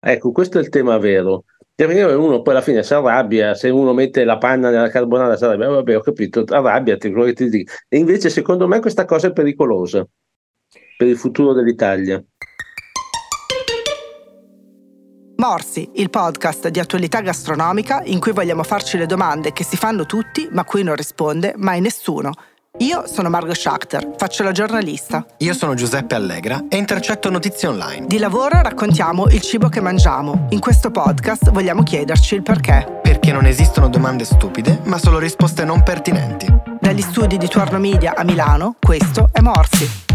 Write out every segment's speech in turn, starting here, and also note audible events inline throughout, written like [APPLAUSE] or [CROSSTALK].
Ecco, questo è il tema vero. Perché uno poi alla fine si arrabbia, se uno mette la panna nella carbonara si arrabbia, vabbè ho capito, arrabbiati, quello che ti dico. E invece secondo me questa cosa è pericolosa per il futuro dell'Italia. Morsi, il podcast di attualità gastronomica in cui vogliamo farci le domande che si fanno tutti ma cui non risponde mai nessuno. Io sono Margot Schachter, faccio la giornalista. Io sono Giuseppe Allegra e intercetto notizie online. Di lavoro raccontiamo il cibo che mangiamo. In questo podcast vogliamo chiederci il perché. Perché non esistono domande stupide, ma solo risposte non pertinenti. Dagli studi di Tuorno Media a Milano, questo è Morsi.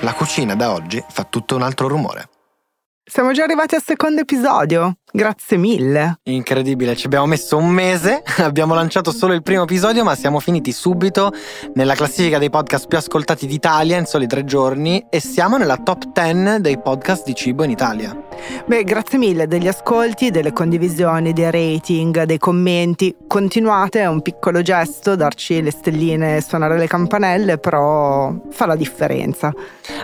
La cucina da oggi fa tutto un altro rumore. Siamo già arrivati al secondo episodio. Grazie mille. Incredibile, ci abbiamo messo un mese, [LAUGHS] abbiamo lanciato solo il primo episodio, ma siamo finiti subito nella classifica dei podcast più ascoltati d'Italia in soli tre giorni e siamo nella top 10 dei podcast di cibo in Italia. Beh, grazie mille degli ascolti, delle condivisioni, dei rating, dei commenti. Continuate, è un piccolo gesto, darci le stelline e suonare le campanelle, però fa la differenza.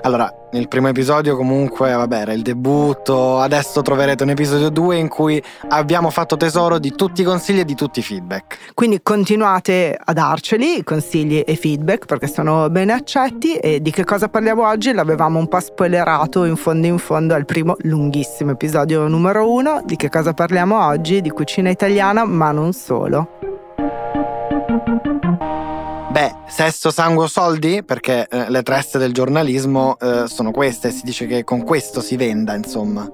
Allora, nel primo episodio comunque, vabbè, era il debutto, adesso troverete un episodio 2 in cui abbiamo fatto tesoro di tutti i consigli e di tutti i feedback. Quindi continuate a darceli, consigli e feedback, perché sono bene accetti e di che cosa parliamo oggi l'avevamo un po' spoilerato in fondo in fondo al primo lunghissimo episodio numero uno. Di che cosa parliamo oggi? Di cucina italiana, ma non solo. Beh, sesso, sangue o soldi? Perché eh, le tresse del giornalismo eh, sono queste, si dice che con questo si venda, insomma.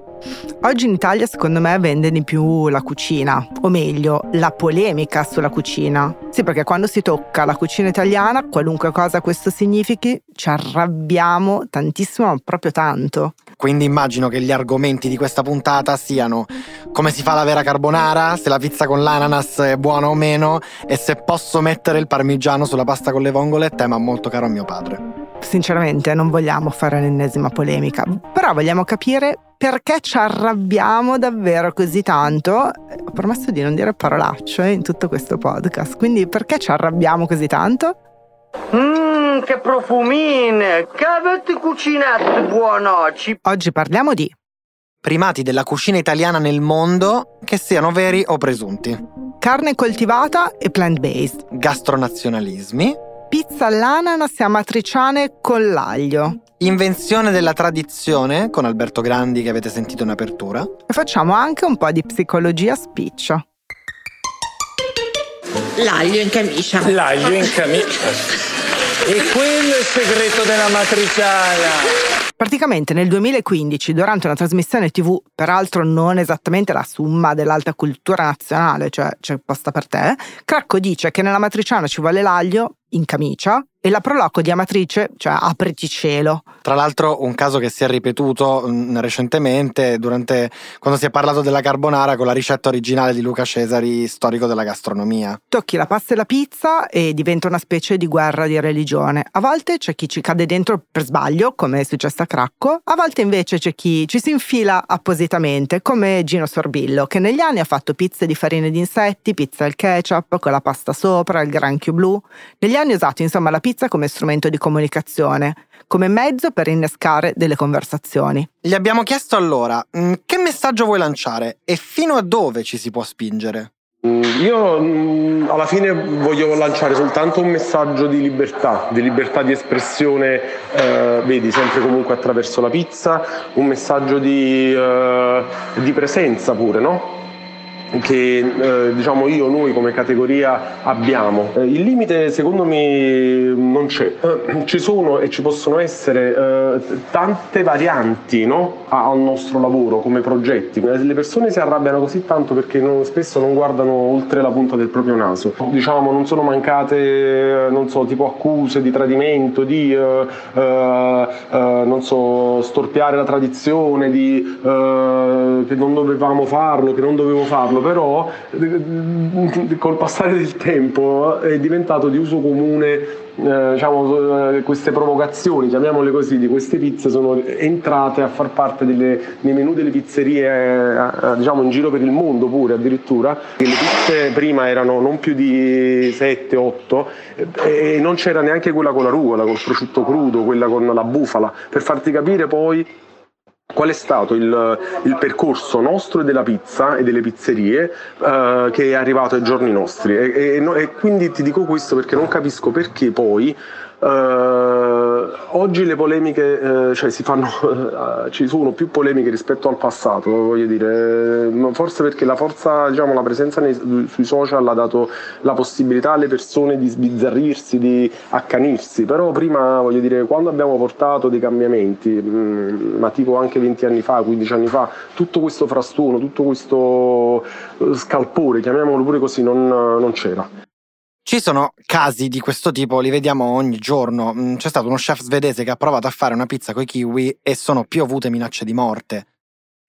Oggi in Italia secondo me vende di più la cucina, o meglio, la polemica sulla cucina. Sì, perché quando si tocca la cucina italiana, qualunque cosa questo significhi, ci arrabbiamo tantissimo, ma proprio tanto. Quindi immagino che gli argomenti di questa puntata siano come si fa la vera carbonara, se la pizza con l'ananas è buona o meno e se posso mettere il parmigiano sulla pasta con le vongole, tema molto caro a mio padre. Sinceramente non vogliamo fare l'ennesima polemica, però vogliamo capire perché ci arrabbiamo davvero così tanto. Ho promesso di non dire parolacce in tutto questo podcast, quindi perché ci arrabbiamo così tanto? Mmm, che profumine! Che avete cucinato buonoci! Oggi parliamo di primati della cucina italiana nel mondo che siano veri o presunti. Carne coltivata e plant-based. Gastronazionalismi. Pizza all'ananas e amatriciane con l'aglio. Invenzione della tradizione con Alberto Grandi che avete sentito in apertura. E facciamo anche un po' di psicologia spiccia. L'aglio in camicia. L'aglio in camicia. [LAUGHS] E quello è il segreto della matriciana. Praticamente nel 2015, durante una trasmissione TV, peraltro non esattamente la summa dell'alta cultura nazionale, cioè c'è posta per te, Cracco dice che nella matriciana ci vuole l'aglio in camicia e la proloco di Amatrice, cioè apriti cielo. Tra l'altro un caso che si è ripetuto mm, recentemente durante quando si è parlato della carbonara con la ricetta originale di Luca Cesari, storico della gastronomia. Tocchi la pasta e la pizza e diventa una specie di guerra di religione. A volte c'è chi ci cade dentro per sbaglio, come è successo a Cracco, a volte invece c'è chi ci si infila appositamente, come Gino Sorbillo, che negli anni ha fatto pizze di farine di insetti, pizza al ketchup, con la pasta sopra, il granchio blu. Negli anni ha usato insomma la pizza come strumento di comunicazione, come mezzo per innescare delle conversazioni. Gli abbiamo chiesto allora mm, che messaggio vuoi lanciare e fino a dove ci si può spingere? Mm, io mm, alla fine voglio lanciare soltanto un messaggio di libertà, di libertà di espressione, eh, vedi, sempre comunque attraverso la pizza, un messaggio di, eh, di presenza pure, no? Che eh, diciamo io, noi come categoria abbiamo. Eh, il limite secondo me non c'è, eh, ci sono e ci possono essere eh, tante varianti no? al nostro lavoro come progetti. Le persone si arrabbiano così tanto perché non, spesso non guardano oltre la punta del proprio naso. Diciamo non sono mancate, non so, tipo accuse di tradimento, di eh, eh, non so, storpiare la tradizione, di che non dovevamo farlo, che non dovevo farlo farlo, però col passare del tempo è diventato di uso comune eh, diciamo, eh, queste provocazioni, chiamiamole così, di queste pizze sono entrate a far parte delle, dei menù delle pizzerie eh, diciamo, in giro per il mondo pure addirittura. Le pizze prima erano non più di 7-8 eh, e non c'era neanche quella con la rucola, col prosciutto crudo, quella con la bufala, per farti capire poi Qual è stato il, il, percorso nostro e della pizza e delle pizzerie uh, che è arrivato ai giorni nostri? E, e, e, quindi ti dico questo perché non capisco perché poi Uh, oggi le polemiche, uh, cioè fanno, uh, [LAUGHS] ci sono più polemiche rispetto al passato, voglio dire, forse perché la forza, diciamo, la presenza nei, sui social ha dato la possibilità alle persone di sbizzarrirsi, di accanirsi, però prima, voglio dire, quando abbiamo portato dei cambiamenti, mm, ma tipo anche 20 anni fa, 15 anni fa, tutto questo frastuono, tutto questo scalpore, chiamiamolo pure così, non, non c'era. Ci sono casi di questo tipo, li vediamo ogni giorno. Mm, c'è stato uno chef svedese che ha provato a fare una pizza coi kiwi e sono piovute minacce di morte.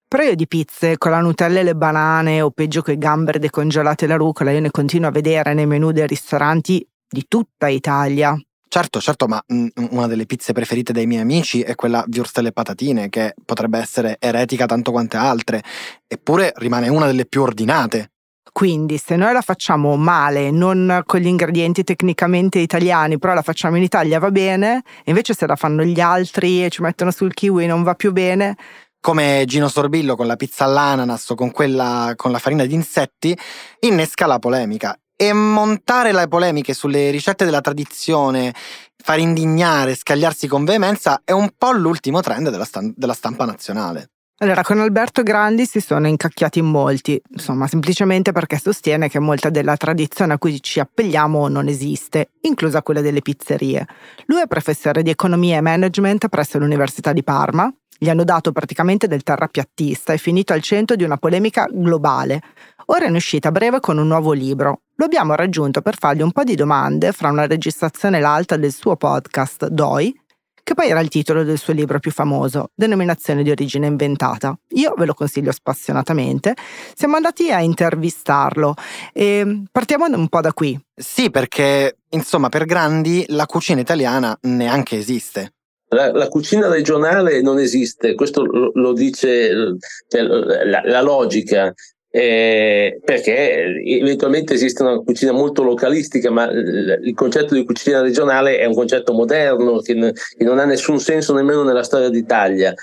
Però io di pizze con la Nutella e le banane o peggio con i gamberi decongelati e la rucola, io ne continuo a vedere nei menù dei ristoranti di tutta Italia. Certo, certo, ma mm, una delle pizze preferite dei miei amici è quella Würstel e patatine, che potrebbe essere eretica tanto quante altre, eppure rimane una delle più ordinate. Quindi se noi la facciamo male, non con gli ingredienti tecnicamente italiani, però la facciamo in Italia va bene, invece se la fanno gli altri e ci mettono sul kiwi non va più bene. Come Gino Sorbillo con la pizza all'ananas o con quella con la farina di insetti, innesca la polemica. E montare le polemiche sulle ricette della tradizione, far indignare, scagliarsi con veemenza è un po' l'ultimo trend della, stamp- della stampa nazionale. Allora, con Alberto Grandi si sono incacchiati in molti, insomma, semplicemente perché sostiene che molta della tradizione a cui ci appelliamo non esiste, inclusa quella delle pizzerie. Lui è professore di economia e management presso l'Università di Parma. Gli hanno dato praticamente del terrapiattista e finito al centro di una polemica globale. Ora è in uscita breve con un nuovo libro. Lo abbiamo raggiunto per fargli un po' di domande fra una registrazione e l'altra del suo podcast Doi che poi era il titolo del suo libro più famoso, Denominazione di origine inventata. Io ve lo consiglio spassionatamente. Siamo andati a intervistarlo e partiamo un po' da qui. Sì, perché insomma per Grandi la cucina italiana neanche esiste. La, la, cucina regionale non esiste, questo lo, lo dice cioè, la, la, logica eh, perché eventualmente esiste una cucina molto localistica, ma il concetto di cucina regionale è un concetto moderno che, che non ha nessun senso nemmeno nella storia d'Italia.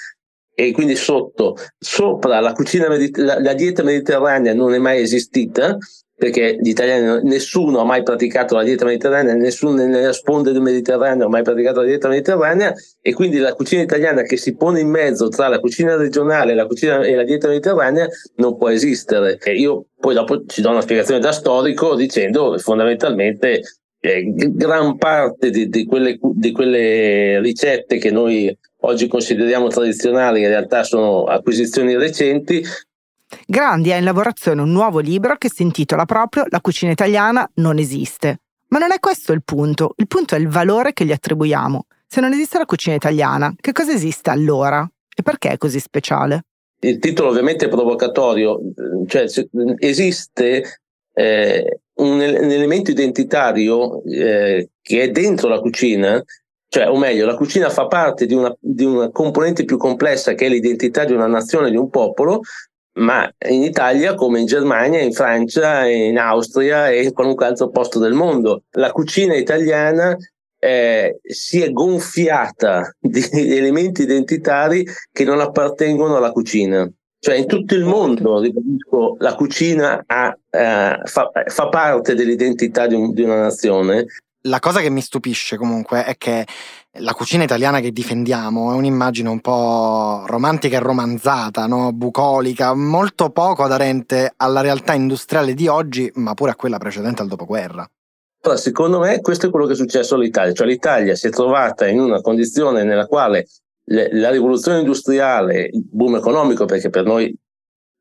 E quindi sotto, sopra la cucina, la, la dieta mediterranea non è mai esistita, perché gli italiani, nessuno ha mai praticato la dieta mediterranea, nessuno nella sponda del Mediterraneo ha mai praticato la dieta mediterranea e quindi la cucina italiana che si pone in mezzo tra la cucina regionale la, cucina, e la dieta mediterranea non può esistere. E io poi dopo ci do una spiegazione da storico dicendo fondamentalmente eh, gran parte di, di, quelle, di quelle ricette che noi oggi consideriamo tradizionali in realtà sono acquisizioni recenti Grandi ha in lavorazione un nuovo libro che si intitola proprio La cucina italiana non esiste. Ma non è questo il punto, il punto è il valore che gli attribuiamo. Se non esiste la cucina italiana, che cosa esiste allora? E perché è così speciale? Il titolo ovviamente è provocatorio, cioè esiste eh, un, elemento identitario eh, che è dentro la cucina, cioè, o meglio, la cucina fa parte di una, di una componente più complessa che è l'identità di una nazione, di un popolo, ma in Italia come in Germania, in Francia, in Austria e in qualunque altro posto del mondo. La cucina italiana eh, si è gonfiata di [LAUGHS] elementi identitari che non appartengono alla cucina. Cioè in tutto il mondo, ribadisco, la cucina ha, eh, fa, fa, parte dell'identità di, un, di una nazione la cosa che mi stupisce comunque è che la cucina italiana che difendiamo è un'immagine un po' romantica e romanzata, no? bucolica, molto poco aderente alla realtà industriale di oggi, ma pure a quella precedente al dopoguerra. Allora, secondo me questo è quello che è successo all'Italia, cioè l'Italia si è trovata in una condizione nella quale le, la rivoluzione industriale, il boom economico, perché per noi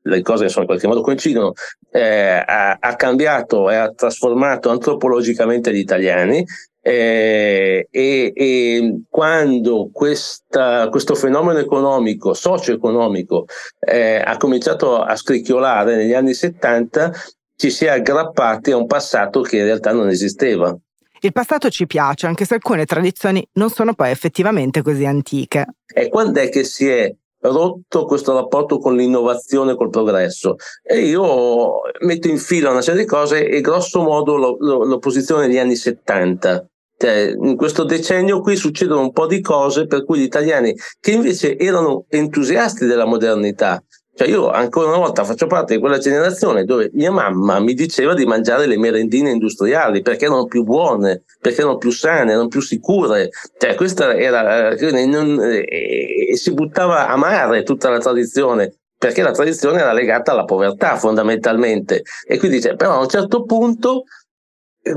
le cose insomma, in qualche modo coincidono, eh, ha, ha, cambiato e ha trasformato antropologicamente gli italiani eh, e, e, quando questa, questo fenomeno economico, socio-economico, eh, ha cominciato a scricchiolare negli anni 70, ci si è aggrappati a un passato che in realtà non esisteva. Il passato ci piace, anche se alcune tradizioni non sono poi effettivamente così antiche. E quando è che si è rotto questo rapporto con l'innovazione, col progresso. E io metto in fila una serie di cose e grosso modo lo, lo, l'opposizione degli anni 70. Cioè, in questo decennio qui succedono un po' di cose per cui gli italiani, che invece erano entusiasti della modernità, cioè io ancora una volta faccio parte di quella generazione dove mia mamma mi diceva di mangiare le merendine industriali perché erano più buone, perché erano più sane, erano più sicure. Cioè questa era, eh, non, eh, si buttava a mare tutta la tradizione perché la tradizione era legata alla povertà fondamentalmente. E quindi dice, però a un certo punto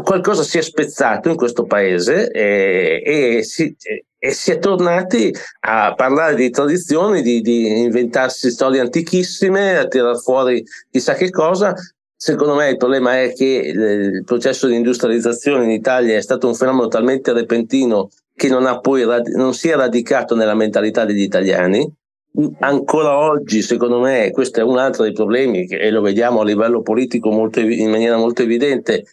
qualcosa si è spezzato in questo paese e, e si, e si è tornati a parlare di tradizioni, di, di inventarsi storie antichissime, a tirar fuori chissà che cosa. Secondo me il problema è che il processo di industrializzazione in Italia è stato un fenomeno talmente repentino che non, poi, non si è radicato nella mentalità degli italiani. Ancora oggi, secondo me, questo è un altro dei problemi, e lo vediamo a livello politico molto, in maniera molto evidente,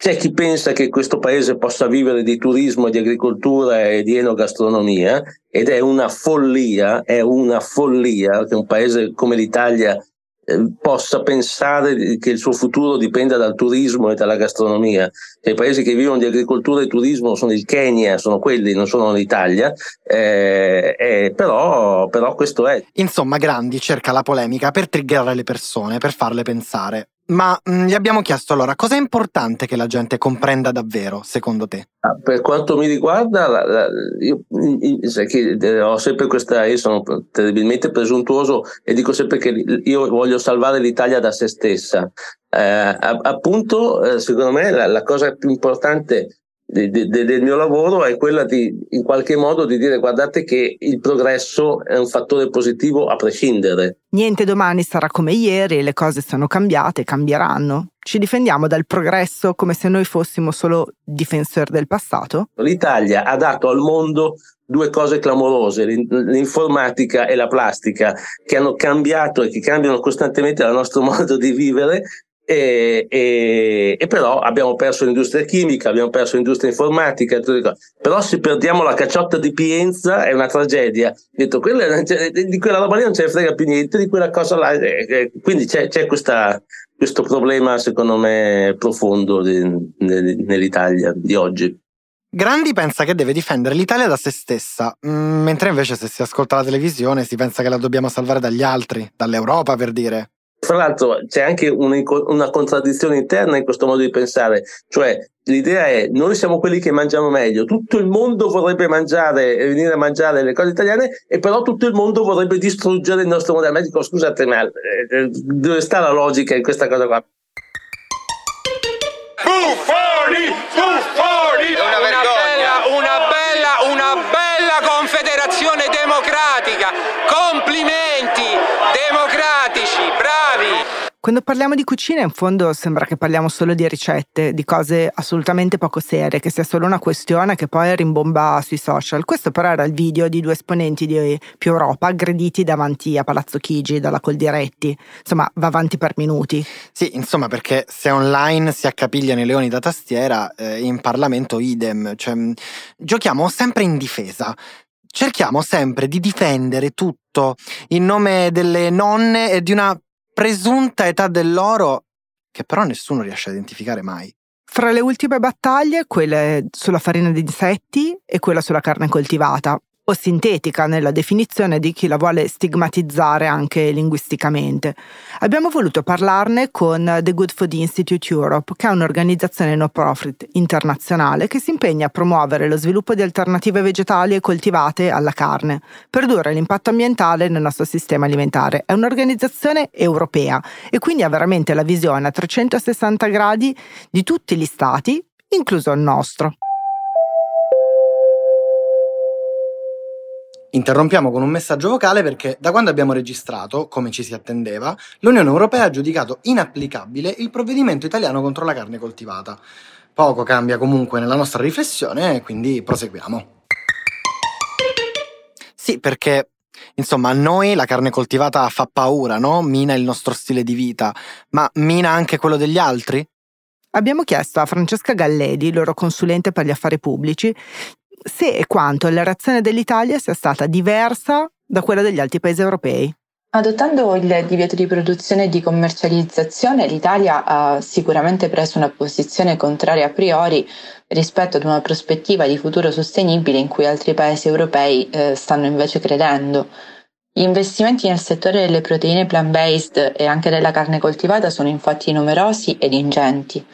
c'è chi pensa che questo paese possa vivere di turismo, di agricoltura e di enogastronomia ed è una follia, è una follia che un paese come l'Italia eh, possa pensare che il suo futuro dipenda dal turismo e dalla gastronomia. I paesi che vivono di agricoltura e turismo sono il Kenya, sono quelli, non sono l'Italia, eh, eh, però, però questo è. Insomma, Grandi cerca la polemica per triggerare le persone, per farle pensare. Ma mh, mm, gli abbiamo chiesto allora cosa è importante che la gente comprenda davvero, secondo te? Ah, per quanto mi riguarda, la, la, io, sai che eh, ho sempre questa, io sono terribilmente presuntuoso e dico sempre che io voglio salvare l'Italia da se stessa. Eh, appunto, eh, secondo me la, la cosa più importante de, de, del mio lavoro è quella di in qualche modo di dire guardate che il progresso è un fattore positivo a prescindere. Niente domani sarà come ieri, le cose sono cambiate, cambieranno. Ci difendiamo dal progresso come se noi fossimo solo difensori del passato? L'Italia ha dato al mondo due cose clamorose, l'informatica e la plastica, che hanno cambiato e che cambiano costantemente il nostro [LAUGHS] modo di vivere e, e, e, però abbiamo perso l'industria chimica, abbiamo perso l'industria informatica, però se perdiamo la cacciotta di Pienza è una tragedia. Detto, quella, di quella roba lì non ce ne frega più niente, di quella cosa là. Quindi c'è, c'è questa, questo problema, secondo me, profondo di, nell'Italia di oggi. Grandi pensa che deve difendere l'Italia da se stessa, mm, mentre invece se si ascolta la televisione si pensa che la dobbiamo salvare dagli altri, dall'Europa per dire. Fra l'altro c'è anche una, una, contraddizione interna in questo modo di pensare, cioè l'idea è noi siamo quelli che mangiamo meglio, tutto il mondo vorrebbe mangiare e venire a mangiare le cose italiane e però tutto il mondo vorrebbe distruggere il nostro modello. Ma dico scusate, ma eh, eh, dove sta la logica in questa cosa qua? Buffoni! Buffoni! Una vergogna! Una bella, una bella confederazione democratica! Complimenti! Democratici! Bravi! Quando parliamo di cucina, in fondo sembra che parliamo solo di ricette, di cose assolutamente poco serie, che sia solo una questione che poi rimbomba sui social. Questo però era il video di due esponenti di Più Europa aggrediti davanti a Palazzo Chigi dalla Coldiretti. Insomma, va avanti per minuti. Sì, insomma, perché se online si accapigliano i leoni da tastiera, eh, in Parlamento idem. Cioè, giochiamo sempre in difesa cerchiamo sempre di difendere tutto in nome delle nonne e di una presunta età dell'oro che però nessuno riesce a identificare mai. Fra le ultime battaglie, quelle sulla farina di insetti e quella sulla carne coltivata. O sintetica nella definizione di chi la vuole stigmatizzare anche linguisticamente. Abbiamo voluto parlarne con The Good Food Institute Europe, che è un'organizzazione no profit internazionale che si impegna a promuovere lo sviluppo di alternative vegetali e coltivate alla carne per ridurre l'impatto ambientale nel nostro sistema alimentare. È un'organizzazione europea e quindi ha veramente la visione a 360 gradi di tutti gli stati, incluso il nostro. Interrompiamo con un messaggio vocale perché da quando abbiamo registrato, come ci si attendeva, l'Unione Europea ha giudicato inapplicabile il provvedimento italiano contro la carne coltivata. Poco cambia comunque nella nostra riflessione, quindi proseguiamo. Sì, perché insomma a noi la carne coltivata fa paura, no? Mina il nostro stile di vita, ma mina anche quello degli altri? Abbiamo chiesto a Francesca Galledi, loro consulente per gli affari pubblici, se e quanto la reazione dell'Italia sia stata diversa da quella degli altri paesi europei. Adottando il divieto di produzione e di commercializzazione, l'Italia ha sicuramente preso una posizione contraria a priori rispetto ad una prospettiva di futuro sostenibile in cui altri paesi europei eh, stanno invece credendo. Gli investimenti nel settore delle proteine plant-based e anche della carne coltivata sono infatti numerosi ed ingenti.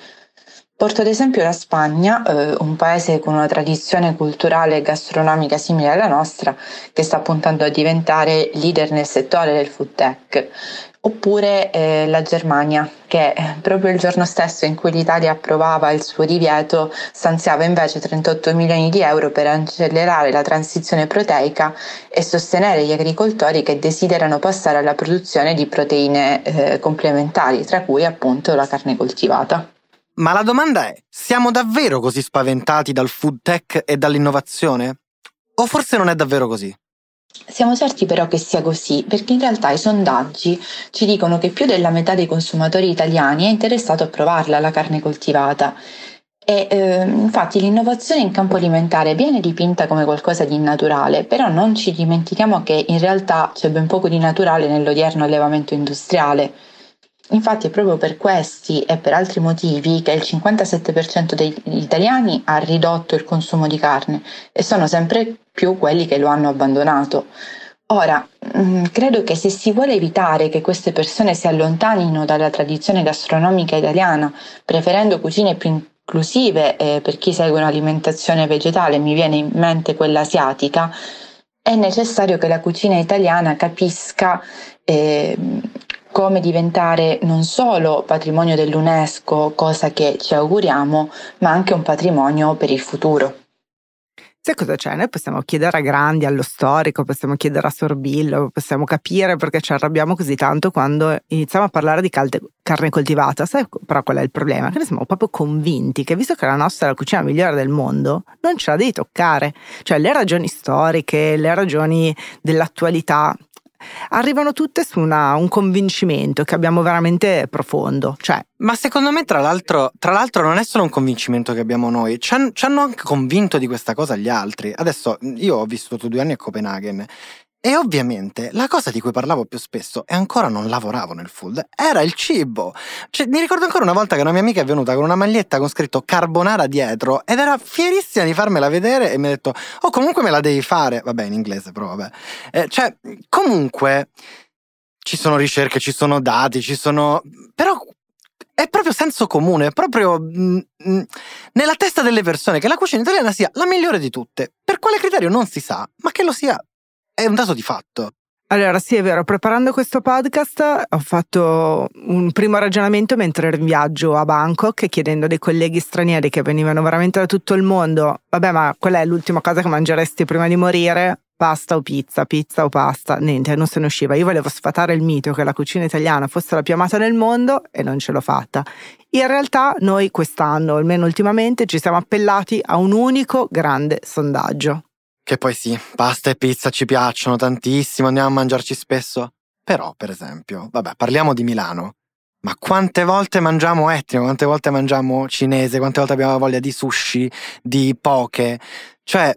Porto ad esempio la Spagna, eh, un paese con una tradizione culturale e gastronomica simile alla nostra, che sta puntando a diventare leader nel settore del food tech, oppure eh, la Germania, che proprio il giorno stesso in cui l'Italia approvava il suo divieto stanziava invece 38 milioni di euro per accelerare la transizione proteica e sostenere gli agricoltori che desiderano passare alla produzione di proteine eh, complementari, tra cui appunto la carne coltivata. Ma la domanda è, siamo davvero così spaventati dal food tech e dall'innovazione? O forse non è davvero così? Siamo certi però che sia così, perché in realtà i sondaggi ci dicono che più della metà dei consumatori italiani è interessato a provarla la carne coltivata. E eh, infatti l'innovazione in campo alimentare viene dipinta come qualcosa di naturale, però non ci dimentichiamo che in realtà c'è ben poco di naturale nell'odierno allevamento industriale. Infatti è proprio per questi e per altri motivi che il 57% degli italiani ha ridotto il consumo di carne e sono sempre più quelli che lo hanno abbandonato. Ora, mm, credo che se si vuole evitare che queste persone si allontanino dalla tradizione gastronomica italiana, preferendo cucine più inclusive eh, per chi segue un'alimentazione vegetale, mi viene in mente quella asiatica, è necessario che la cucina italiana capisca eh, come diventare non solo patrimonio dell'UNESCO, cosa che ci auguriamo, ma anche un patrimonio per il futuro. Sai cosa c'è? Noi possiamo chiedere a Grandi, allo storico, possiamo chiedere a Sorbillo, possiamo capire perché ci arrabbiamo così tanto quando iniziamo a parlare di calde, carne coltivata. Sai però qual è il problema? Che noi siamo proprio convinti che visto che la nostra è la cucina migliore del mondo, non ce la devi toccare. Cioè le ragioni storiche, le ragioni dell'attualità arrivano tutte su una, un convincimento che abbiamo veramente profondo. Cioè, ma secondo me, tra l'altro, tra l'altro, non è solo un convincimento che abbiamo noi, ci, han, ci hanno anche convinto di questa cosa gli altri. Adesso io ho vissuto due anni a Copenaghen e ovviamente la cosa di cui parlavo più spesso, e ancora non lavoravo nel food, era il cibo. Cioè, mi ricordo ancora una volta che una mia amica è venuta con una maglietta con scritto carbonara dietro ed era fierissima di farmela vedere e mi ha detto, oh comunque me la devi fare. Vabbè, in inglese però vabbè. Eh, cioè, comunque ci sono ricerche, ci sono dati, ci sono... però è proprio senso comune, è proprio mh, mh, nella testa delle persone che la cucina italiana sia la migliore di tutte. Per quale criterio non si sa, ma che lo sia è un dato di fatto. Allora, sì, è vero, preparando questo podcast ho fatto un primo ragionamento mentre ero in viaggio a Bangkok chiedendo dei colleghi stranieri che venivano veramente da tutto il mondo, vabbè, ma qual è l'ultima cosa che mangeresti prima di morire? Pasta o pizza, pizza o pasta, niente, non se ne usciva. Io volevo sfatare il mito che la cucina italiana fosse la più amata nel mondo e non ce l'ho fatta. In realtà noi quest'anno, almeno ultimamente, ci siamo appellati a un unico grande sondaggio che poi sì, pasta e pizza ci piacciono tantissimo, andiamo a mangiarci spesso. Però, per esempio, vabbè, parliamo di Milano. Ma quante volte mangiamo etnico, quante volte mangiamo cinese, quante volte abbiamo voglia di sushi, di poke? Cioè,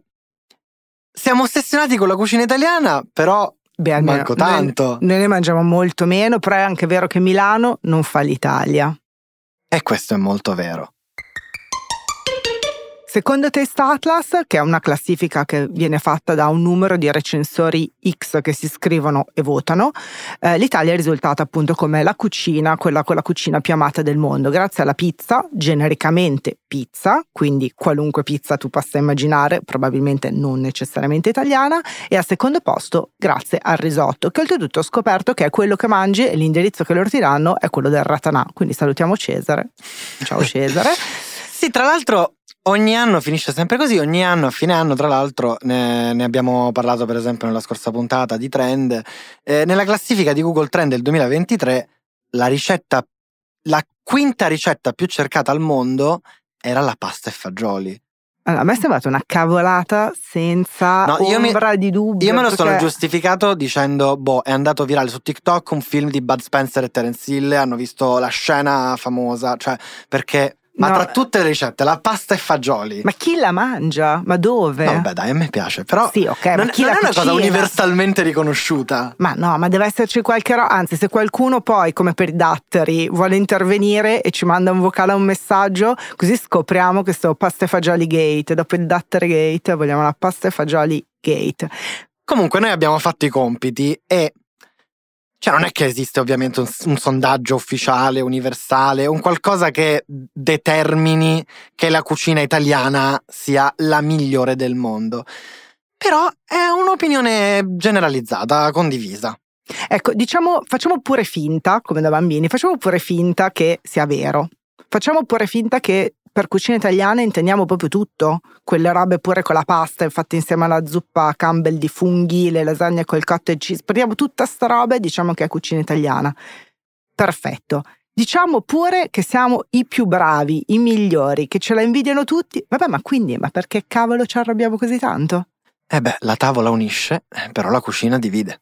siamo ossessionati con la cucina italiana, però Beh, manco tanto. Noi, noi ne mangiamo molto meno, però è anche vero che Milano non fa l'Italia. E questo è molto vero. Secondo Taste Atlas, che è una classifica che viene fatta da un numero di recensori X che si scrivono e votano, eh, l'Italia è risultata appunto come la cucina, quella con la cucina più amata del mondo, grazie alla pizza, genericamente pizza, quindi qualunque pizza tu possa immaginare, probabilmente non necessariamente italiana, e al secondo posto grazie al risotto, che oltretutto ho scoperto che è quello che mangi e l'indirizzo che loro ti danno è quello del Ratanà, quindi salutiamo Cesare. Ciao Cesare. [LAUGHS] sì, tra l'altro Ogni anno finisce sempre così, ogni anno a fine anno, tra l'altro, ne, ne abbiamo parlato per esempio nella scorsa puntata di trend. Eh, nella classifica di Google Trend del 2023, la ricetta, la quinta ricetta più cercata al mondo era la pasta e fagioli. Allora, a me è sembrata una cavolata senza no, ombra mi, di dubbio. Io me lo perché... sono giustificato dicendo, boh, è andato virale su TikTok un film di Bud Spencer e Terence Hill, hanno visto la scena famosa, cioè perché ma no. tra tutte le ricette, la pasta e fagioli. Ma chi la mangia? Ma dove? No, beh, dai, a me piace. Però sì, ok. non, ma chi non la è una cosa universalmente riconosciuta. Ma no, ma deve esserci qualche roba. Anzi, se qualcuno poi, come per i datteri, vuole intervenire e ci manda un vocale o un messaggio, così scopriamo che sto pasta e fagioli gate. Dopo il datteri gate vogliamo la pasta e fagioli gate. Comunque, noi abbiamo fatto i compiti e cioè non è che esiste ovviamente un, un, sondaggio ufficiale, universale, un qualcosa che determini che la cucina italiana sia la migliore del mondo. Però è un'opinione generalizzata, condivisa. Ecco, diciamo, facciamo pure finta, come da bambini, facciamo pure finta che sia vero. Facciamo pure finta che per cucina italiana intendiamo proprio tutto, quelle robe pure con la pasta fatte insieme alla zuppa Campbell di funghi, le lasagne col cottage cheese, prendiamo tutta sta roba e diciamo che è cucina italiana. Perfetto. Diciamo pure che siamo i più bravi, i migliori, che ce la invidiano tutti. Vabbè, ma quindi, ma perché cavolo ci arrabbiamo così tanto? Eh beh, la tavola unisce, eh, però la cucina divide.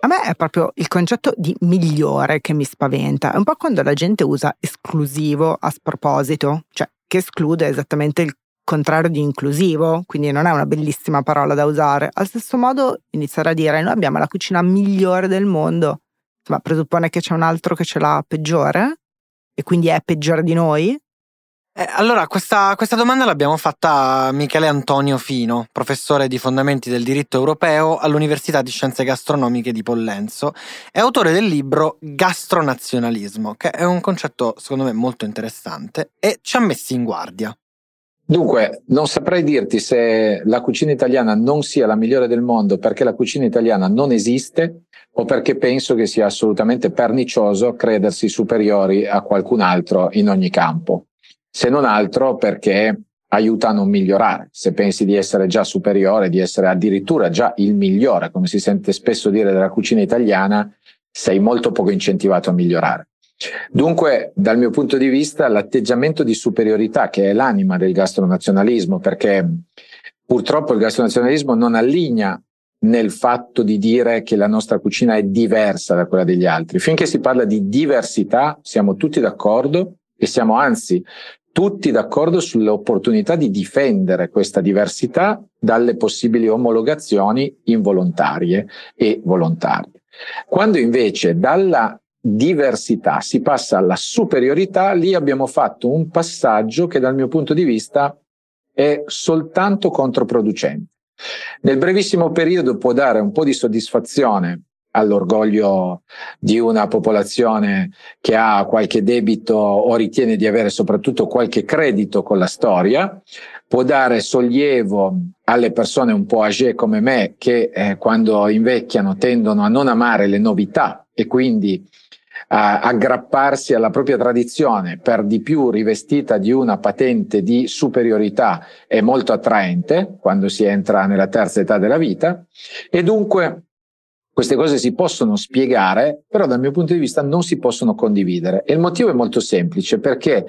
A me è proprio il concetto di migliore che mi spaventa. È un po' quando la gente usa esclusivo a sproposito, cioè che esclude esattamente il contrario di inclusivo, quindi non è una bellissima parola da usare. Allo stesso modo iniziare a dire noi abbiamo la cucina migliore del mondo, ma presuppone che c'è un altro che ce l'ha peggiore e quindi è peggiore di noi? Eh, allora, questa, questa, domanda l'abbiamo fatta a Michele Antonio Fino, professore di fondamenti del diritto europeo all'Università di Scienze Gastronomiche di Pollenzo e autore del libro Gastronazionalismo, che è un concetto secondo me molto interessante e ci ha messi in guardia. Dunque, non saprei dirti se la cucina italiana non sia la migliore del mondo perché la cucina italiana non esiste o perché penso che sia assolutamente pernicioso credersi superiori a qualcun altro in ogni campo se non altro perché aiuta a non migliorare. Se pensi di essere già superiore, di essere addirittura già il migliore, come si sente spesso dire della cucina italiana, sei molto poco incentivato a migliorare. Dunque, dal mio punto di vista, l'atteggiamento di superiorità, che è l'anima del gastronazionalismo, perché purtroppo il gastronazionalismo non allinea nel fatto di dire che la nostra cucina è diversa da quella degli altri. Finché si parla di diversità, siamo tutti d'accordo e siamo anzi tutti d'accordo sull'opportunità di difendere questa diversità dalle possibili omologazioni involontarie e volontarie. Quando invece dalla diversità si passa alla superiorità, lì abbiamo fatto un passaggio che dal mio punto di vista è soltanto controproducente. Nel brevissimo periodo può dare un po' di soddisfazione all'orgoglio di una popolazione che ha qualche debito o ritiene di avere soprattutto qualche credito con la storia, può dare sollievo alle persone un po' âgé come me che eh, quando invecchiano tendono a non amare le novità e quindi a aggrapparsi alla propria tradizione per di più rivestita di una patente di superiorità è molto attraente quando si entra nella terza età della vita. E dunque queste cose si possono spiegare, però dal mio punto di vista non si possono condividere. E il motivo è molto semplice, perché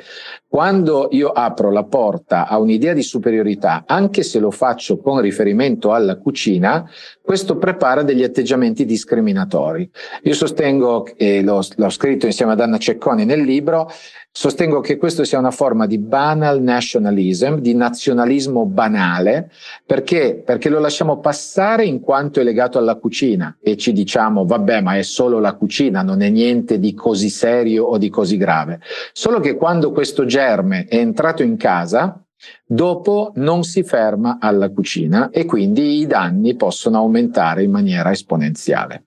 quando io apro la porta a un'idea di superiorità, anche se lo faccio con riferimento alla cucina, questo prepara degli atteggiamenti discriminatori. Io sostengo, e l'ho, l'ho scritto insieme ad Anna Cecconi nel libro, Sostengo che questo sia una forma di banal nationalism, di nazionalismo banale, perché? Perché lo lasciamo passare in quanto è legato alla cucina e ci diciamo, vabbè, ma è solo la cucina, non è niente di così serio o di così grave. Solo che quando questo germe è entrato in casa, dopo non si ferma alla cucina e quindi i danni possono aumentare in maniera esponenziale.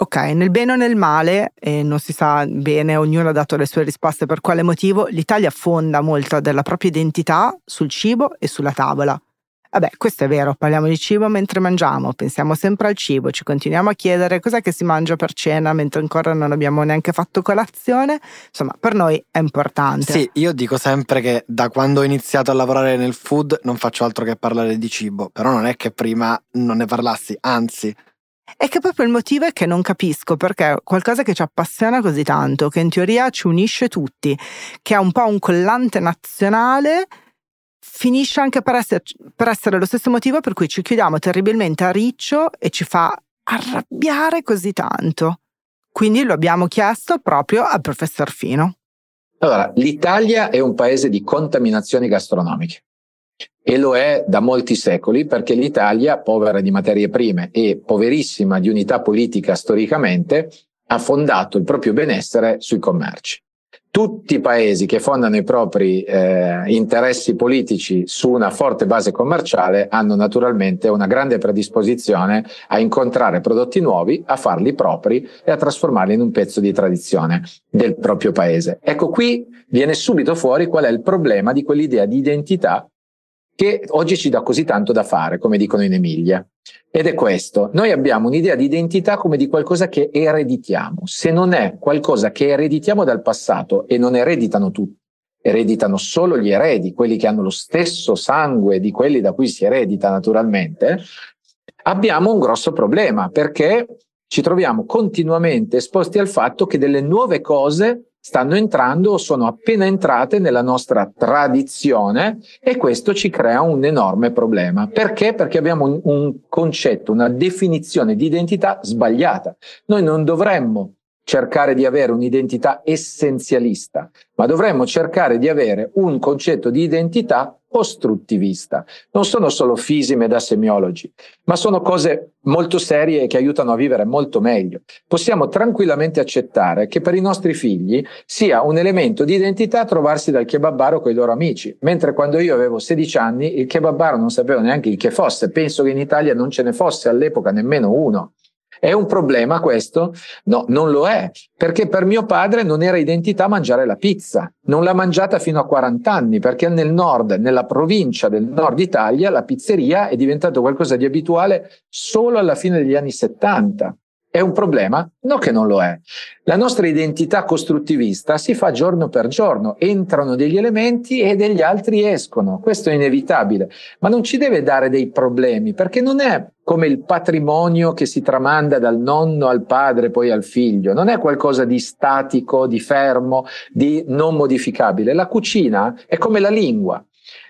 Ok, nel bene o nel male, e non si sa bene, ognuno ha dato le sue risposte per quale motivo, l'Italia fonda molto della propria identità sul cibo e sulla tavola. Vabbè, questo è vero, parliamo di cibo mentre mangiamo, pensiamo sempre al cibo, ci continuiamo a chiedere cos'è che si mangia per cena mentre ancora non abbiamo neanche fatto colazione. Insomma, per noi è importante. Sì, io dico sempre che da quando ho iniziato a lavorare nel food non faccio altro che parlare di cibo, però non è che prima non ne parlassi, anzi, è che proprio il motivo è che non capisco perché qualcosa che ci appassiona così tanto, che in teoria ci unisce tutti, che ha un po' un collante nazionale, finisce anche per essere, per essere lo stesso motivo per cui ci chiudiamo terribilmente a riccio e ci fa arrabbiare così tanto. Quindi lo abbiamo chiesto proprio al professor Fino. Allora, l'Italia è un paese di contaminazioni gastronomiche e lo è da molti secoli perché l'Italia, povera di materie prime e poverissima di unità politica storicamente, ha fondato il proprio benessere sui commerci. Tutti i paesi che fondano i propri eh, interessi politici su una forte base commerciale hanno naturalmente una grande predisposizione a incontrare prodotti nuovi, a farli propri e a trasformarli in un pezzo di tradizione del proprio paese. Ecco qui viene subito fuori qual è il problema di quell'idea di identità che oggi ci dà così tanto da fare, come dicono in Emilia. Ed è questo, noi abbiamo un'idea di identità come di qualcosa che ereditiamo. Se non è qualcosa che ereditiamo dal passato e non ereditano tutti, ereditano solo gli eredi, quelli che hanno lo stesso sangue di quelli da cui si eredita naturalmente, abbiamo un grosso problema perché ci troviamo continuamente esposti al fatto che delle nuove cose stanno entrando o sono appena entrate nella nostra tradizione e questo ci crea un enorme problema. Perché? Perché abbiamo un, un concetto, una definizione di identità sbagliata. Noi non dovremmo cercare di avere un'identità essenzialista, ma dovremmo cercare di avere un concetto di identità costruttivista. Non sono solo fisime da semiologi, ma sono cose molto serie che aiutano a vivere molto meglio. Possiamo tranquillamente accettare che per i nostri figli sia un elemento di identità trovarsi dal kebabaro con i loro amici, mentre quando io avevo 16 anni il kebabaro non sapevo neanche il che fosse, penso che in Italia non ce ne fosse all'epoca nemmeno uno. È un problema questo? No, non lo è, perché per mio padre non era identità mangiare la pizza. Non l'ha mangiata fino a 40 anni, perché nel nord, nella provincia del nord Italia, la pizzeria è diventato qualcosa di abituale solo alla fine degli anni 70. È un problema? No che non lo è. La nostra identità costruttivista si fa giorno per giorno, entrano degli elementi e degli altri escono, questo è inevitabile, ma non ci deve dare dei problemi, perché non è come il patrimonio che si tramanda dal nonno al padre, poi al figlio, non è qualcosa di statico, di fermo, di non modificabile. La cucina è come la lingua,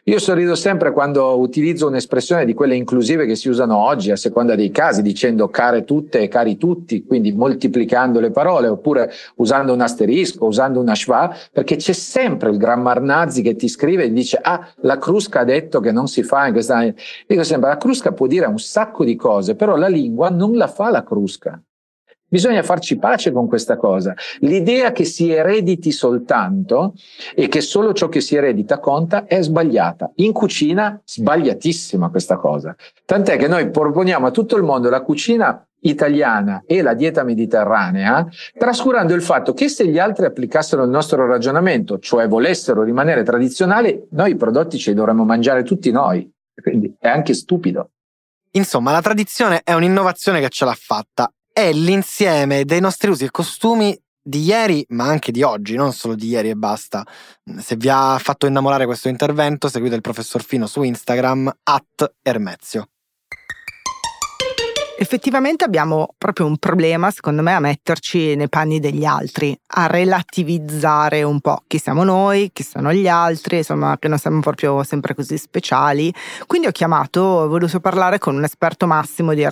io sorrido sempre quando utilizzo un'espressione di quelle inclusive che si usano oggi a seconda dei casi, dicendo care tutte e cari tutti, quindi moltiplicando le parole, oppure usando un asterisco, usando una schwa, perché c'è sempre il grammarnazi che ti scrive e dice ah, la Crusca ha detto che non si fa in questa... Dico sempre, la Crusca può dire un sacco di cose, però la lingua non la fa la Crusca. Bisogna farci pace con questa cosa. L'idea che si erediti soltanto e che solo ciò che si eredita conta è sbagliata. In cucina sbagliatissima questa cosa. Tant'è che noi proponiamo a tutto il mondo la cucina italiana e la dieta mediterranea, trascurando il fatto che se gli altri applicassero il nostro ragionamento, cioè volessero rimanere tradizionali, noi i prodotti ce li dovremmo mangiare tutti noi. Quindi è anche stupido. Insomma, la tradizione è un'innovazione che ce l'ha fatta. È l'insieme dei nostri usi e costumi di ieri, ma anche di oggi, non solo di ieri e basta. Se vi ha fatto innamorare questo intervento, seguite il professor Fino su Instagram, at Ermezio. Effettivamente abbiamo proprio un problema, secondo me, a metterci nei panni degli altri, a relativizzare un po' chi siamo noi, chi sono gli altri, insomma, che non siamo proprio sempre così speciali. Quindi ho chiamato, ho voluto parlare con un esperto massimo di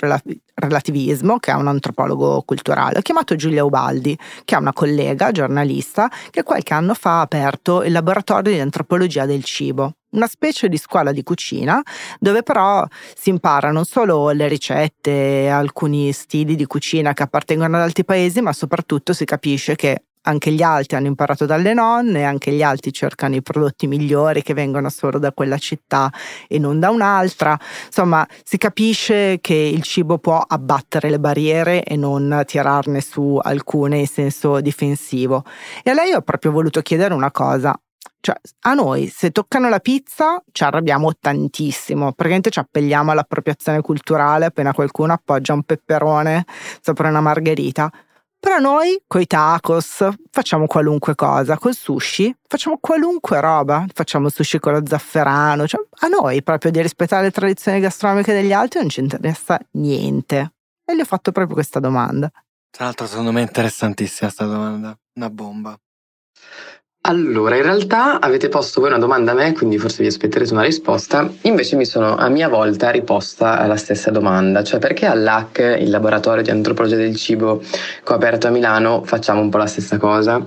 relativismo, che è un antropologo culturale. Ho chiamato Giulia Ubaldi, che è una collega giornalista che qualche anno fa ha aperto il laboratorio di antropologia del cibo una specie di scuola di cucina dove però si impara non solo le ricette, alcuni stili di cucina che appartengono ad altri paesi, ma soprattutto si capisce che anche gli altri hanno imparato dalle nonne, anche gli altri cercano i prodotti migliori che vengono solo da quella città e non da un'altra. Insomma, si capisce che il cibo può abbattere le barriere e non tirarne su alcune in senso difensivo. E a lei ho proprio voluto chiedere una cosa. Cioè, a noi se toccano la pizza ci arrabbiamo tantissimo, praticamente ci appelliamo all'appropriazione culturale appena qualcuno appoggia un peperone sopra una margherita. Però noi coi tacos facciamo qualunque cosa, col sushi facciamo qualunque roba, facciamo sushi con lo zafferano, cioè a noi proprio di rispettare le tradizioni gastronomiche degli altri non ci interessa niente. E gli ho fatto proprio questa domanda. Tra l'altro secondo me è interessantissima questa domanda, una bomba. Allora, in realtà avete posto voi una domanda a me, quindi forse vi aspetterete una risposta. Invece mi sono a mia volta riposta la stessa domanda, cioè perché all'AC, il laboratorio di antropologia del cibo che aperto a Milano, facciamo un po' la stessa cosa?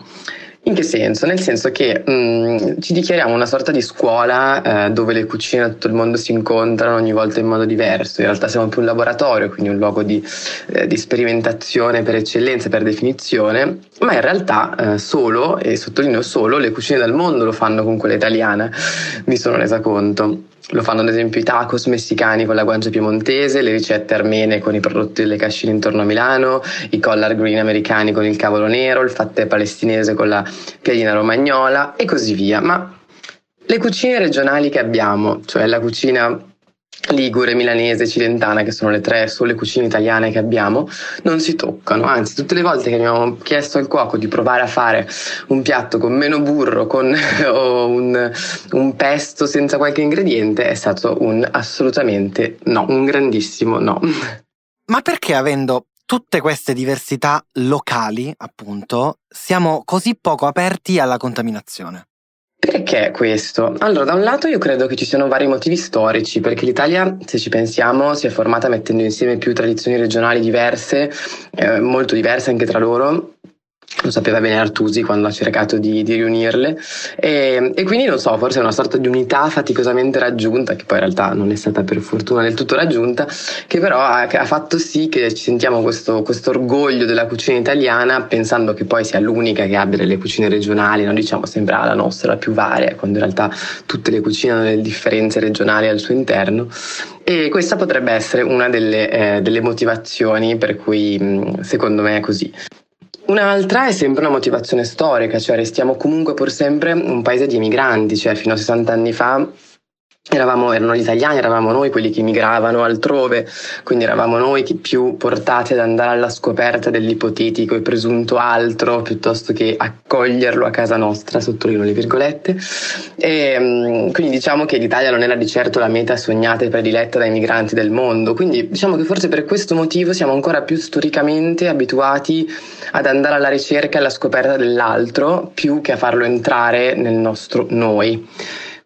In che senso? Nel senso che mh, mm, ci dichiariamo una sorta di scuola eh, dove le cucine da tutto il mondo si incontrano ogni volta in modo diverso. In realtà siamo più un laboratorio, quindi un luogo di, eh, di sperimentazione per eccellenza, per definizione, ma in realtà eh, solo, e sottolineo solo, le cucine del mondo lo fanno con quella italiana, mi sono resa conto. Lo fanno ad esempio i tacos messicani con la guancia piemontese, le ricette armene con i prodotti delle cascine intorno a Milano, i collard green americani con il cavolo nero, il fattè palestinese con la piadina romagnola e così via. Ma le cucine regionali che abbiamo, cioè la cucina ligure, milanese, cilentana, che sono le tre sole cucine italiane che abbiamo, non si toccano. Anzi, tutte le volte che abbiamo chiesto al cuoco di provare a fare un piatto con meno burro con, [LAUGHS] o un, un pesto senza qualche ingrediente, è stato un assolutamente no, un grandissimo no. Ma perché avendo tutte queste diversità locali, appunto, siamo così poco aperti alla contaminazione? Perché questo? Allora, da un lato io credo che ci siano vari motivi storici, perché l'Italia, se ci pensiamo, si è formata mettendo insieme più tradizioni regionali diverse, eh, molto diverse anche tra loro, lo sapeva bene Artusi quando ha cercato di, di riunirle e, e, quindi non so, forse è una sorta di unità faticosamente raggiunta, che poi in realtà non è stata per fortuna del tutto raggiunta, che però ha, ha fatto sì che ci sentiamo questo, orgoglio della cucina italiana pensando che poi sia l'unica che abbia delle cucine regionali, non diciamo sempre ah, la nostra, la più varia, quando in realtà tutte le cucine hanno delle differenze regionali al suo interno. E questa potrebbe essere una delle, eh, delle motivazioni per cui secondo me è così. Un'altra è sempre una motivazione storica, cioè restiamo comunque pur sempre un paese di emigranti, cioè fino a 60 anni fa Eravamo, erano gli italiani, eravamo noi quelli che migravano altrove, quindi eravamo noi che più portati ad andare alla scoperta dell'ipotetico e presunto altro piuttosto che accoglierlo a casa nostra, sottolineo le virgolette. E, mm, quindi diciamo che l'Italia non era di certo la meta sognata e prediletta dai migranti del mondo, quindi diciamo che forse per questo motivo siamo ancora più storicamente abituati ad andare alla ricerca e alla scoperta dell'altro più che a farlo entrare nel nostro noi.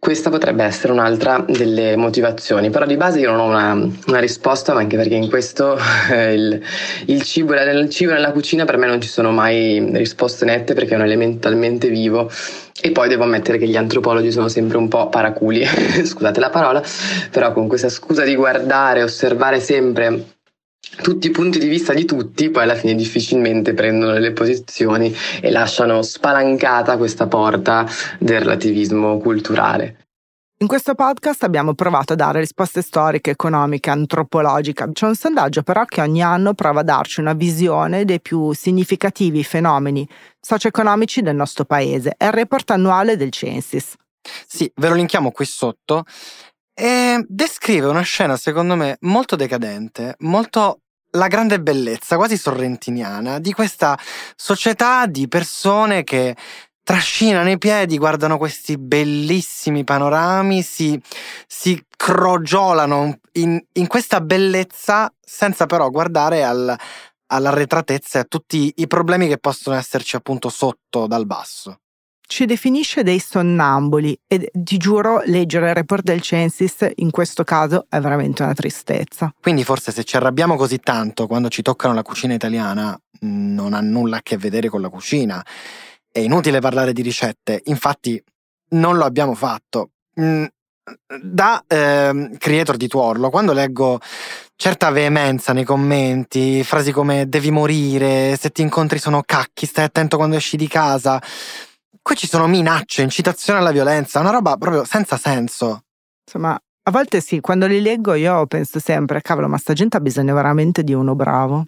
Questa potrebbe essere un'altra delle motivazioni, però di base io non ho una, una risposta, ma anche perché in questo eh, il, il, cibo, nel cibo nella cucina per me non ci sono mai risposte nette perché è un elemento talmente vivo. E poi devo ammettere che gli antropologi sono sempre un po' paraculi, [LAUGHS] scusate la parola, però con questa scusa di guardare, osservare sempre tutti i punti di vista di tutti, poi alla fine difficilmente prendono le posizioni e lasciano spalancata questa porta del relativismo culturale. In questo podcast abbiamo provato a dare risposte storiche, economiche, antropologiche. C'è un sondaggio però che ogni anno prova a darci una visione dei più significativi fenomeni socio-economici del nostro paese. È il report annuale del Censis. Sì, ve lo linkiamo qui sotto. E descrive una scena, secondo me, molto decadente, molto la grande bellezza, quasi sorrentiniana, di questa società di persone che trascinano i piedi, guardano questi bellissimi panorami, si, si crogiolano in, in, questa bellezza senza però guardare al, all'arretratezza e a tutti i problemi che possono esserci appunto sotto dal basso. Ci definisce dei sonnambuli e ti giuro leggere il report del Censis in questo caso è veramente una tristezza. Quindi forse se ci arrabbiamo così tanto quando ci toccano la cucina italiana non ha nulla a che vedere con la cucina è inutile parlare di ricette, infatti non lo abbiamo fatto. Mm, da eh, creator di Tuorlo, quando leggo certa veemenza nei commenti, frasi come devi morire, se ti incontri sono cacchi, stai attento quando esci di casa, qui ci sono minacce, incitazione alla violenza, una roba proprio senza senso. Insomma, a volte sì, quando li leggo io penso sempre, cavolo, ma sta gente ha bisogno veramente di uno bravo.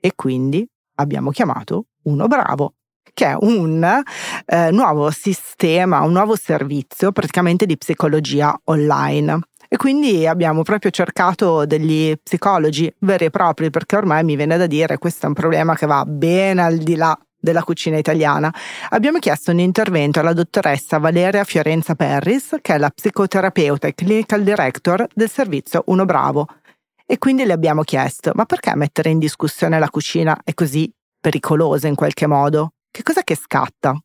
E quindi abbiamo chiamato uno bravo che è un eh, nuovo sistema, un nuovo servizio praticamente di psicologia online. E quindi abbiamo proprio cercato degli psicologi veri e propri, perché ormai mi viene da dire questo è un problema che va ben al di là della cucina italiana. Abbiamo chiesto un intervento alla dottoressa Valeria Fiorenza Perris, che è la psicoterapeuta e clinical director del servizio Uno Bravo. E quindi le abbiamo chiesto, ma perché mettere in discussione la cucina è così pericolosa in qualche modo? Che cosa che scatta?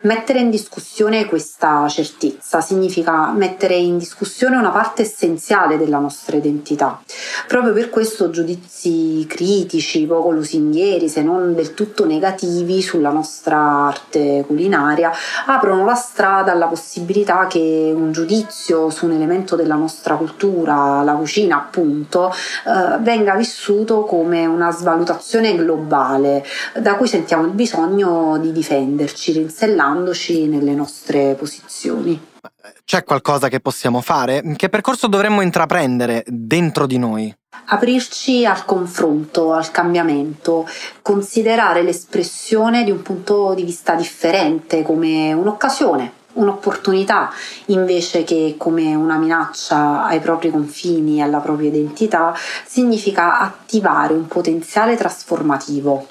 Mettere in discussione questa certezza significa mettere in discussione una parte essenziale della nostra identità. Proprio per questo giudizi critici, poco lusinghieri, se non del tutto negativi sulla nostra arte culinaria, aprono la strada alla possibilità che un giudizio su un elemento della nostra cultura, la cucina appunto, eh, venga vissuto come una svalutazione globale da cui sentiamo il bisogno di difenderci, rinserire incastellandoci nelle nostre posizioni. C'è qualcosa che possiamo fare? Che percorso dovremmo intraprendere dentro di noi? Aprirci al confronto, al cambiamento, considerare l'espressione di un punto di vista differente come un'occasione un'opportunità invece che come una minaccia ai propri confini e alla propria identità, significa attivare un potenziale trasformativo,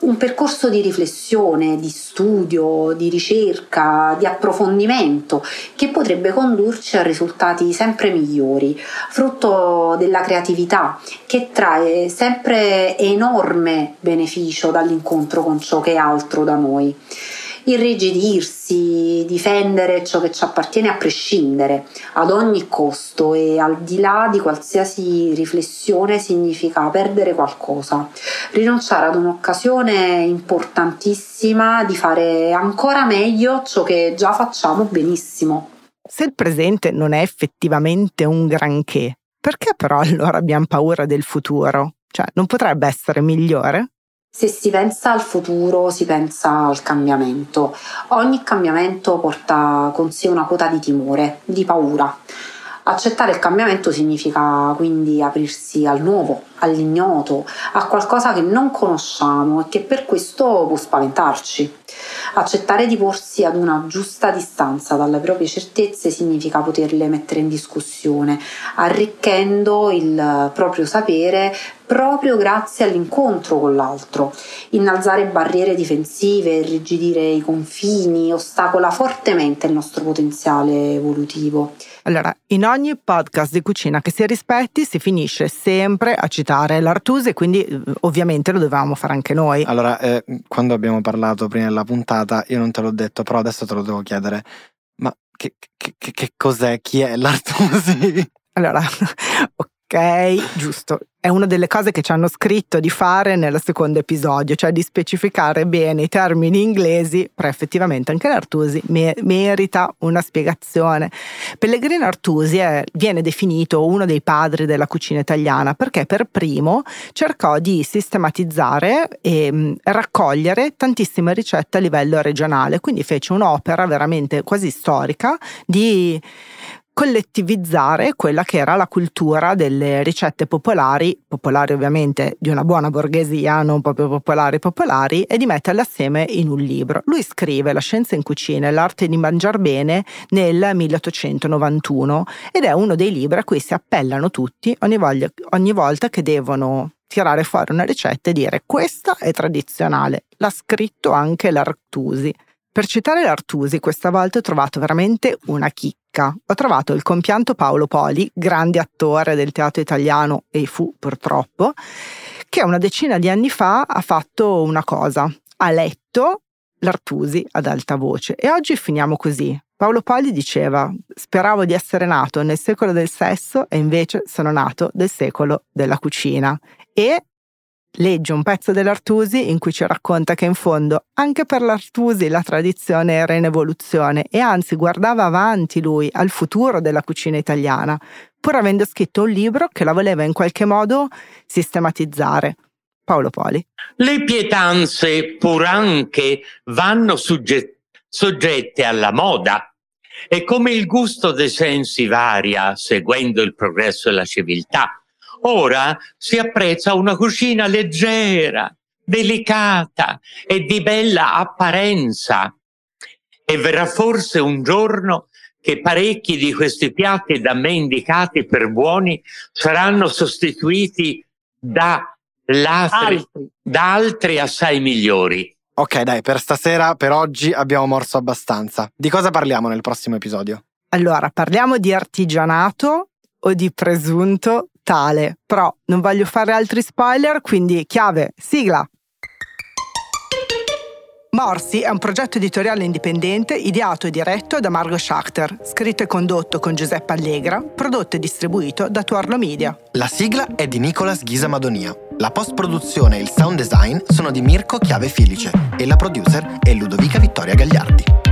un percorso di riflessione, di studio, di ricerca, di approfondimento che potrebbe condurci a risultati sempre migliori, frutto della creatività che trae sempre enorme beneficio dall'incontro con ciò che è altro da noi irrigidirsi, difendere ciò che ci appartiene a prescindere, ad ogni costo e al di là di qualsiasi riflessione significa perdere qualcosa, rinunciare ad un'occasione importantissima di fare ancora meglio ciò che già facciamo benissimo. Se il presente non è effettivamente un granché, perché però allora abbiamo paura del futuro? Cioè, non potrebbe essere migliore? Se si pensa al futuro, si pensa al cambiamento. Ogni cambiamento porta con sé una quota di timore, di paura. Accettare il cambiamento significa quindi aprirsi al nuovo, all'ignoto, a qualcosa che non conosciamo e che per questo può spaventarci. Accettare di porsi ad una giusta distanza dalle proprie certezze significa poterle mettere in discussione, arricchendo il proprio sapere proprio grazie all'incontro con l'altro. Innalzare barriere difensive, irrigidire i confini, ostacola fortemente il nostro potenziale evolutivo. Allora, in ogni podcast di cucina che si rispetti si finisce sempre a citare l'Artuse, quindi eh, ovviamente lo dovevamo fare anche noi. Allora, eh, quando abbiamo parlato prima della puntata, io non te l'ho detto, però adesso te lo devo chiedere. Ma che, che, che cos'è? Chi è l'Artusi? Allora, [LAUGHS] Ok, giusto. È una delle cose che ci hanno scritto di fare nel secondo episodio, cioè di specificare bene i termini inglesi, però effettivamente anche l'Artusi me- merita una spiegazione. Pellegrino Artusi è, viene definito uno dei padri della cucina italiana perché per primo cercò di sistematizzare e raccogliere tantissime ricette a livello regionale, quindi fece un'opera veramente quasi storica di collettivizzare quella che era la cultura delle ricette popolari, popolari ovviamente di una buona borghesia, non proprio popolari popolari, e di metterle assieme in un libro. Lui scrive La scienza in cucina e l'arte di mangiar bene nel 1891 ed è uno dei libri a cui si appellano tutti ogni, voglia, ogni volta che devono tirare fuori una ricetta e dire questa è tradizionale. L'ha scritto anche l'Artusi. Per citare l'Artusi, questa volta ho trovato veramente una chicca. Ho trovato il compianto Paolo Poli, grande attore del teatro italiano e fu purtroppo, che una decina di anni fa ha fatto una cosa. Ha letto l'Artusi ad alta voce e oggi finiamo così. Paolo Poli diceva: Speravo di essere nato nel secolo del sesso e invece sono nato nel secolo della cucina. E legge un pezzo dell'Artusi in cui ci racconta che in fondo anche per l'Artusi la tradizione era in evoluzione e anzi guardava avanti lui al futuro della cucina italiana, pur avendo scritto un libro che la voleva in qualche modo sistematizzare. Paolo Poli. Le pietanze pur anche vanno sugge- soggette alla moda e come il gusto dei sensi varia seguendo il progresso della civiltà, Ora si apprezza una cucina leggera, delicata e di bella apparenza. E verrà forse un giorno che parecchi di questi piatti da me indicati per buoni saranno sostituiti da, altri, da altri assai migliori. Ok, dai, per stasera, per oggi abbiamo morso abbastanza. Di cosa parliamo nel prossimo episodio? Allora, parliamo di artigianato o di presunto tale, però non voglio fare altri spoiler, quindi chiave, sigla. Morsi è un progetto editoriale indipendente ideato e diretto da Margot Schachter, scritto e condotto con Giuseppe Allegra, prodotto e distribuito da Tuarlo Media. La sigla è di Nicolas Ghisa Madonia. La post-produzione e il sound design sono di Mirko Chiave Filice e la producer è Ludovica Vittoria Gagliardi.